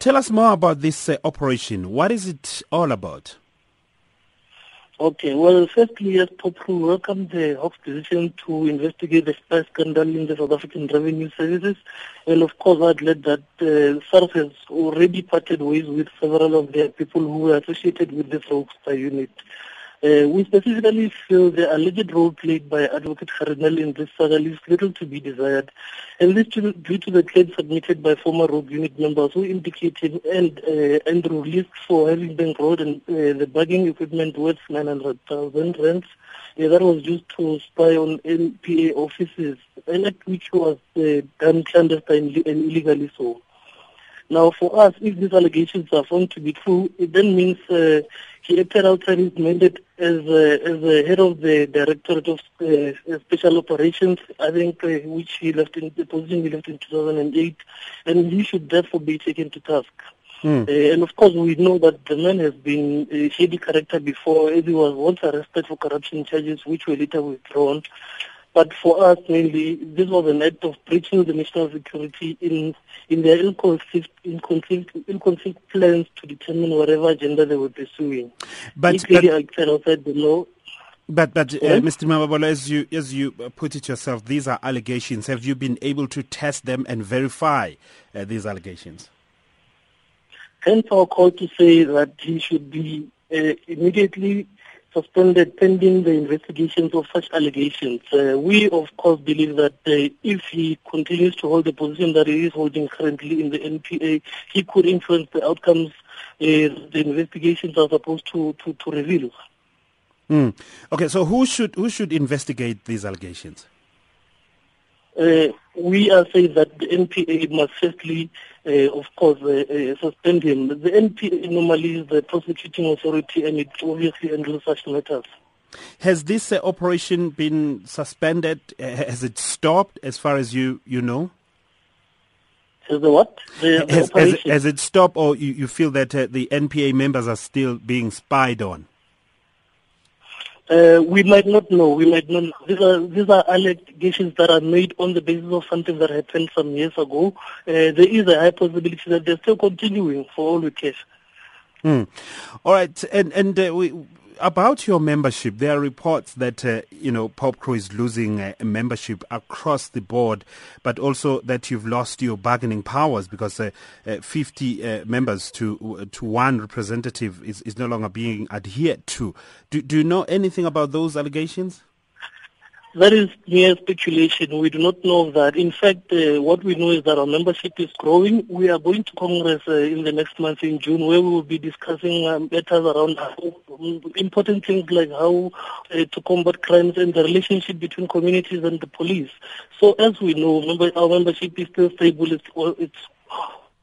Tell us more about this uh, operation. What is it all about? Okay, well, firstly, yes, POPCRU welcomed the Hawks decision to investigate the spy scandal in the South African Revenue Services. And of course, I'd let that uh, SARS has already parted ways with several of their people who were associated with the Spy unit. Uh, we specifically feel the alleged role played by Advocate Gerrie Nel in this saga leaves little to be desired, and this to, due to the claims submitted by former rogue unit members who indicated and uh, Andrew released for having been rolled and uh, the bugging equipment worth 900,000 rands that was used to spy on NPA offices, and which was done clandestinely and illegally so. Now, for us, if these allegations are found to be true, it then means he acted outside his mandate as uh, as the head of the Directorate of uh, Special Operations, I think, uh, which he left in the position he left in 2008, and he should therefore be taken to task. Hmm. Uh, and of course, we know that the man has been a shady character before, as he was once arrested for corruption charges, which were later withdrawn. But for us, mainly, this was an act of breaching the national security in in their ill-conceived plans to determine whatever agenda they were pursuing. But, but outside the law. But, but uh, Mr. Mamabolo, as you as you put it yourself, these are allegations. Have you been able to test them and verify uh, these allegations? Hence our call to say that he should be uh, immediately suspended pending the investigations of such allegations. Uh, we, of course, believe that uh, if he continues to hold the position that he is holding currently in the NPA, he could influence the outcomes uh, the investigations are supposed to, to, to reveal. Mm. Okay, so who should who should investigate these allegations? Uh, we are saying that the NPA must firstly, uh, of course, uh, uh suspend him. The NPA normally is the prosecuting authority and it obviously handles such matters. Has this uh, operation been suspended? Has it stopped as far as you, you know? Has the what? The, has, the has, has, it stopped or you, you feel that the NPA members are still being spied on? Uh, we might not know. We might not. Know. These are these are allegations that are made on the basis of something that happened some years ago. Uh, there is a high possibility that they're still continuing for all we care. Hmm. All right, and and uh, we about your membership, there are reports that uh, you know POPCRU is losing uh, membership across the board, but also that you've lost your bargaining powers because uh, uh 50 uh, members to to one representative is, is no longer being adhered to. Do, do you know anything about those allegations? That is mere speculation. We do not know that. In fact, uh, what we know is that our membership is growing. We are going to Congress uh, in the next month in June where we will be discussing um, matters around important things like how uh, to combat crimes and the relationship between communities and the police. So as we know, member, our membership is still stable. It's, it's,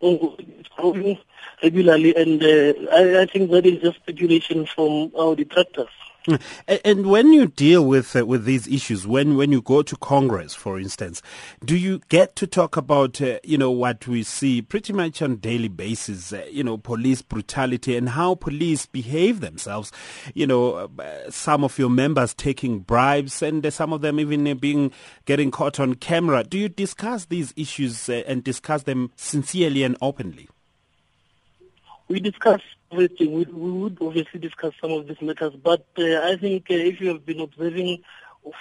it's growing regularly and uh, I, I think that is just speculation from our detractors. And when you deal with uh, with these issues, when when you go to Congress, for instance, do you get to talk about uh, you know what we see pretty much on daily basis, uh, you know, police brutality and how police behave themselves, you know, uh, some of your members taking bribes and uh, some of them even uh, being getting caught on camera. Do you discuss these issues and discuss them sincerely and openly? We discuss everything. We, we would obviously discuss some of these matters, but uh, I think uh, if you have been observing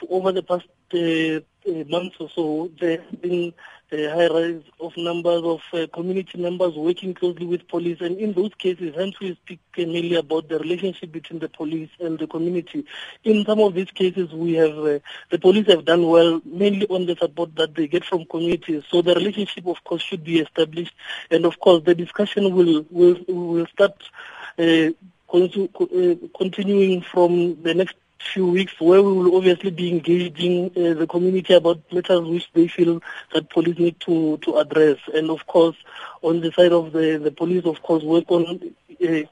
over the past uh, months or so, there has been a high rise of numbers of uh, community members working closely with police. And in those cases, hence we speak mainly about the relationship between the police and the community. In some of these cases, we have uh, the police have done well, mainly on the support that they get from communities. So the relationship, of course, should be established. And of course, the discussion will will will start. Uh, continuing from the next few weeks where we will obviously be engaging uh, the community about matters which they feel that police need to, to address. And of course, on the side of the, the police, of course, work on uh,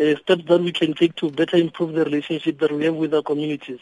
uh, steps that we can take to better improve the relationship that we have with our communities.